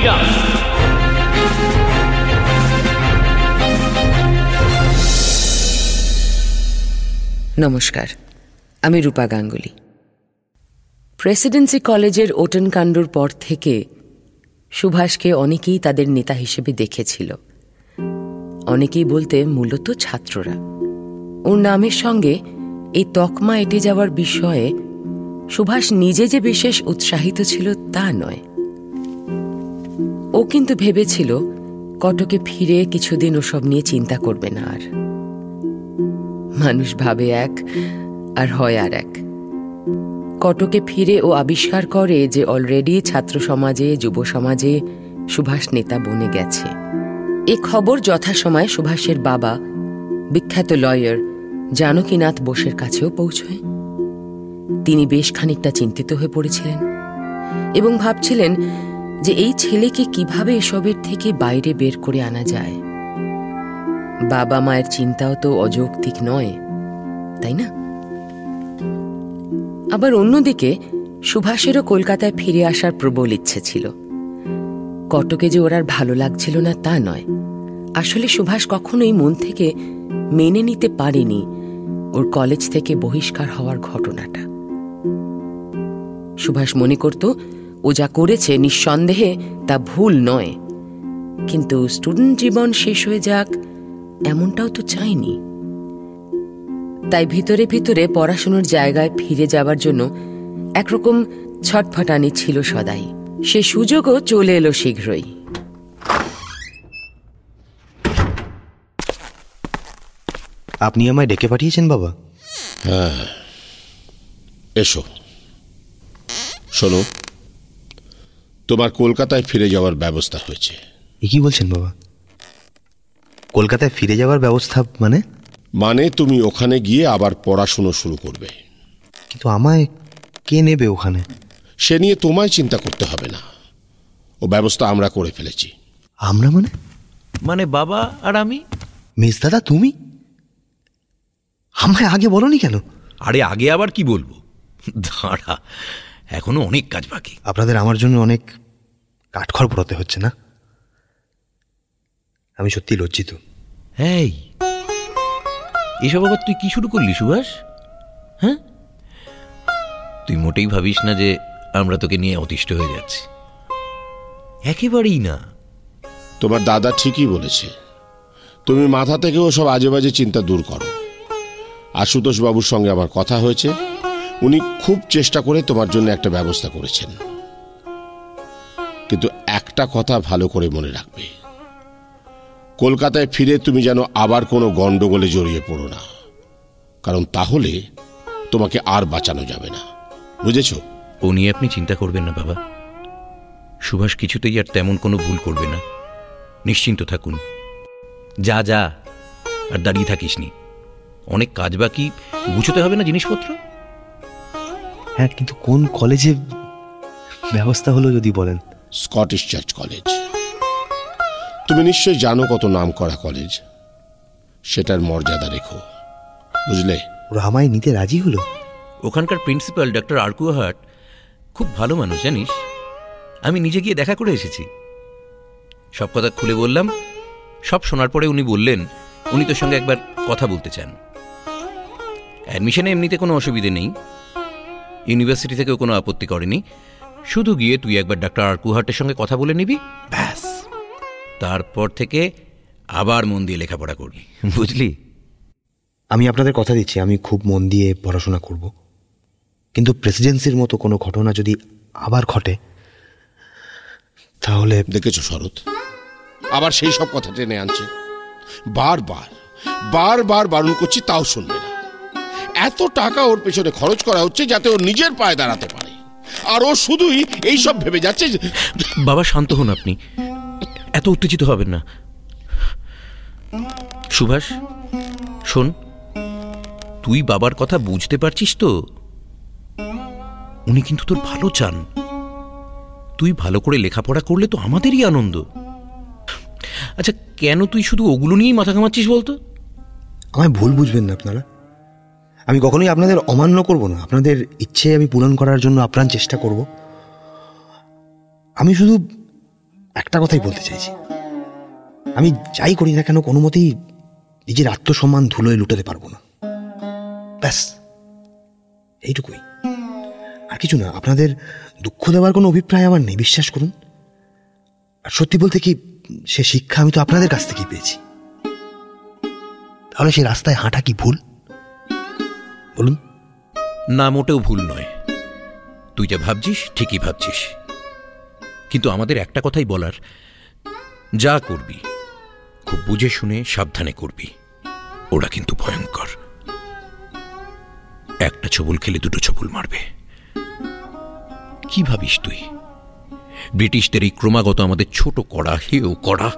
Freedom. নমস্কার, আমি রূপা Ganguly. Presidency কলেজের ওটন কাণ্ডর পর থেকে সুভাষকে অনেকেই তাদের নেতা হিসেবে দেখেছিল। অনেকেই বলতে মূলত ছাত্ররা। ওর নামের সঙ্গে এই তকমা এঁটে যাওয়ার বিষয়ে সুভাষ নিজে যে বিশেষ উৎসাহিত ছিল তা নয়। ও কিন্তু ভেবেছিল কটকে ফিরে কিছুদিন ওসব নিয়ে চিন্তা করবে না আর। মানুষ ভাবে এক আর হয় আর এক। কটকে ফিরে ও আবিষ্কার করে যে অলরেডি ছাত্র সমাজে, যুব সমাজে সুভাষ নেতা বনে গেছে। এ খবর যথাসময়ে সুভাষের বাবা, বিখ্যাত লয়ার জানকীনাথ বোসের কাছেও পৌঁছয়। তিনি বেশ খানিকটা চিন্তিত হয়ে পড়েছিলেন এবং ভাবছিলেন যে এই ছেলেকে কীভাবে এসবের থেকে বাইরে বের করে আনা যায়। বাবা মায়ের চিন্তাও তো অযৌক্তিক নয়, তাই না? আবার অন্যদিকে, সুভাষেরও কলকাতায় ফিরে আসার প্রবল ইচ্ছে ছিল। কটকে যে ওর আর ভালো লাগছিল না তা নয়। আসলে সুভাষ কখনোই মন থেকে মেনে নিতে পারেনি ওর কলেজ থেকে বহিষ্কার হওয়ার ঘটনাটা। সুভাষ মনে করত ও যা করেছে নিঃসন্দেহে তা ভুল নয়। কিন্তু স্টুডেন্ট জীবন শেষ হয়ে যাক এমনটাও তো চাইনি। তাই ভিতরে ভিতরে পড়াশুনোর জায়গায় ফিরে যাবার জন্য একরকম ছটফটানি ছিল সদাই। সে সুযোগও চলে এলো শীঘ্রই। আপনি আমায় ডেকে পাঠিয়েছেন বাবা। হ্যাঁ এসো। শোনো তোমার কলকাতায় ফিরে যাওয়ার ব্যবস্থা হয়েছে। এ কি বলছেন বাবা? কলকাতায় ফিরে যাওয়ার ব্যবস্থা মানে? মানে তুমি ওখানে গিয়ে আবার পড়াশুনো শুরু করবে। কিন্তু আমায় কে নেবে ওখানে? সে নিয়ে তোমায় চিন্তা করতে হবে না। ও ব্যবস্থা আমরা করে ফেলেছি। আমরা মানে? মানে বাবা আর আমি? মিস দাদা তুমি? আমায় আগে বলনি কেন? আরে আগে আবার কি বলব? দাঁড়া এখনও অনেক কাজ বাকি। আপনাদের আমার জন্য অনেক কাঠখড় পোড়াতে হচ্ছে না? আমি সত্যি লজ্জিত। এই এসব আবার তুই কি শুরু করলি সুভাষ? হ্যাঁ? তুই মোটেই ভাবিস না যে আমরা তোকে নিয়ে অতিষ্ঠ হয়ে যাচ্ছি। একেবারেই না। তোমার দাদা ঠিকই বলেছে। তুমি মাথা থেকে সব আজে বাজে চিন্তা দূর করো। আশুতোষ বাবুর সঙ্গে আমার কথা হয়েছে। উনি খুব চেষ্টা করে তোমার জন্য একটা ব্যবস্থা করেছেন। কিন্তু একটা কথা ভালো করে মনে রাখবে। কলকাতায় ফিরে তুমি যেন আবার কোনো গণ্ডগোলে জড়িয়ে পড়ো না। কারণ তাহলে তোমাকে আর বাঁচানো যাবে না। বুঝেছ? ও নিয়ে আপনি চিন্তা করবেন না বাবা। সুভাষ কিছুতেই আর তেমন কোনো ভুল করবে না। নিশ্চিন্ত থাকুন। যা যা আর দাঁড়িয়ে থাকিস নি অনেক কাজ বাকি গুছোতে হবে না জিনিসপত্র? হ্যাঁ কিন্তু কোন কলেজে ব্যবস্থা হলো যদি বলেন? স্কটিশ চার্চ কলেজ তুমি নিশ্চয়ই জানো কত নাম করা কলেজ সেটার মর্যাদা রেখো। বুঝলে? ওরা আমায় নিতে রাজি হলো? ওখানকার প্রিন্সিপাল ডক্টর আর্কুয়াহাট খুব ভালো মানুষ জানিস? আমি নিজে গিয়ে দেখা করে এসেছি। সব কথা খুলে বললাম। সব শোনার পরে উনি বললেন উনি তোর সঙ্গে একবার কথা বলতে চান। অ্যাডমিশনে এমনিতে কোনো অসুবিধে নেই। ইউনিভার্সিটি থেকেও কোনো আপত্তি করেনি। শুধু গিয়ে তুই একবার ডাক্তার আর্কুহাটের সঙ্গে কথা বলে নিবি? ব্যাস। তারপর থেকে আবার মন দিয়ে লেখাপড়া করবি। বুঝলি? আমি আপনাদের কথা দিচ্ছি আমি খুব মন দিয়ে পড়াশোনা করব। কিন্তু প্রেসিডেন্সির মতো কোনো ঘটনা যদি আবার ঘটে তাহলে দেখেছ শরৎ? আবার সেই সব কথা টেনে আনছে। বারবার বারবার বারণ করছি তাও শুনবে না। এত টাকা ওর পেছনে খরচ করা হচ্ছে যাতে ও নিজের পায়ে দাঁড়াতে পারে। আর ও শুধুই এইসব ভেবে যাচ্ছে বাবা শান্ত হন আপনি। এত উত্তেজিত হবেন না। সুভাষ শোন তুই বাবার কথা বুঝতে পারছিস তো? উনি কিন্তু তোর ভালো চান। তুই ভালো করে লেখাপড়া করলে তো আমাদেরই আনন্দ। আচ্ছা কেন তুই শুধু ওগুলো নিয়েই মাথা ঘামাচ্ছিস বলতো? আমায় ভুল বুঝবেন না আপনারা। আমি কখনোই আপনাদের অমান্য করব না। আপনাদের ইচ্ছে আমি পূরণ করার জন্য আপ্রাণ চেষ্টা করব। আমি শুধু একটা কথাই বলতে চাইছি। আমি যাই করি না কেন, কোনো মতেই নিজের আত্মসম্মান ধুলোয় লুটাতে পারব না। ব্যাস, এইটুকুই। আর কিছু না, আপনাদের দুঃখ দেওয়ার কোনো অভিপ্রায় আমার নেই, বিশ্বাস করুন। আর সত্যি বলতে কি, সে শিক্ষা আমি তো আপনাদের কাছ থেকেই পেয়েছি। তাহলে সেই রাস্তায় হাঁটা কি ভুল? বলুন। না, মোটেও ভুল নয়। তুই যা ভাবছিস, ঠিকই ভাবছিস। কিন্তু আমাদের একটা কথাই বলার। যা করবি, খুব বুঝে শুনে সাবধানে করবি। ওরা কিন্তু ভয়ঙ্কর। একটা ছবল খেলে দুটো ছবল মারবে। কি ভাবিস তুই? ব্রিটিশদের এই ক্রমাগত আমাদের ছোট করা হেও করা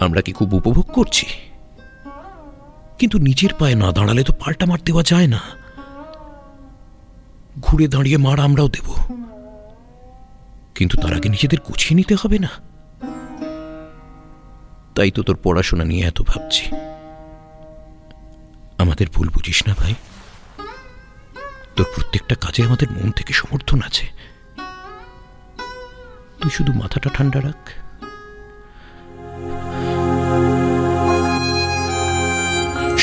আমরা কি খুব উপভোগ করছি? কিন্তু নিজের পায়ে না দাঁড়ালে তো পাল্টা মার দেওয়া যায় না। ঘুরে দাঁড়িয়ে মার আমরাও দেব। কিন্তু তার আগে নিজেদের গুছিয়ে নিতে হবে না। তাই তো তোর পড়াশোনা নিয়ে এত ভাবছি। আমাদের ভুল বুঝিস না ভাই। তোর প্রত্যেকটা কাজে আমাদের মন থেকে সমর্থন আছে। তুই শুধু মাথাটা ঠান্ডা রাখ।